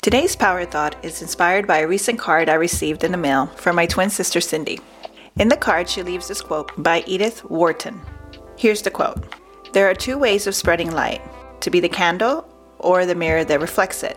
Today's power thought is inspired by a recent card I received in the mail from my twin sister Cindy. In the card, she leaves this quote by Edith Wharton. Here's the quote There are two ways of spreading light to be the candle or the mirror that reflects it.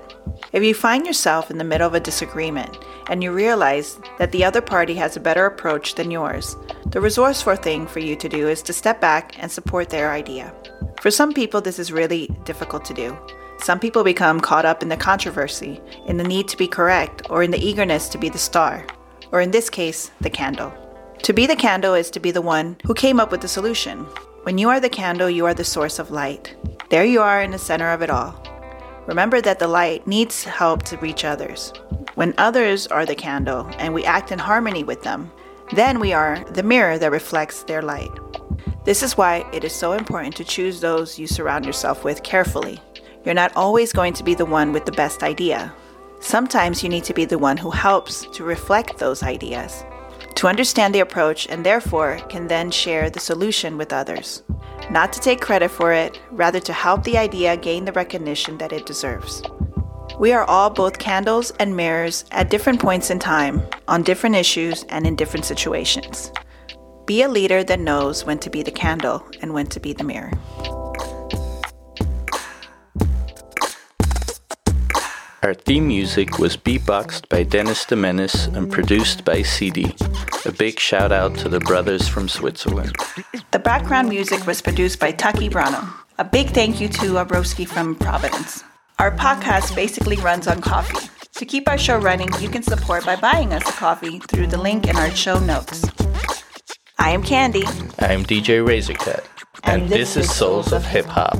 If you find yourself in the middle of a disagreement and you realize that the other party has a better approach than yours, the resourceful thing for you to do is to step back and support their idea. For some people, this is really difficult to do. Some people become caught up in the controversy, in the need to be correct, or in the eagerness to be the star, or in this case, the candle. To be the candle is to be the one who came up with the solution. When you are the candle, you are the source of light. There you are in the center of it all. Remember that the light needs help to reach others. When others are the candle and we act in harmony with them, then we are the mirror that reflects their light. This is why it is so important to choose those you surround yourself with carefully. You're not always going to be the one with the best idea. Sometimes you need to be the one who helps to reflect those ideas, to understand the approach, and therefore can then share the solution with others. Not to take credit for it, rather to help the idea gain the recognition that it deserves. We are all both candles and mirrors at different points in time, on different issues, and in different situations. Be a leader that knows when to be the candle and when to be the mirror. Our theme music was beatboxed by Dennis de Menace and produced by CD. A big shout out to the brothers from Switzerland. The background music was produced by Taki Brano. A big thank you to Abroski from Providence. Our podcast basically runs on coffee. To keep our show running, you can support by buying us a coffee through the link in our show notes. I am Candy. I am DJ Razorcat, and, and this, this, is Souls of Hip Hop.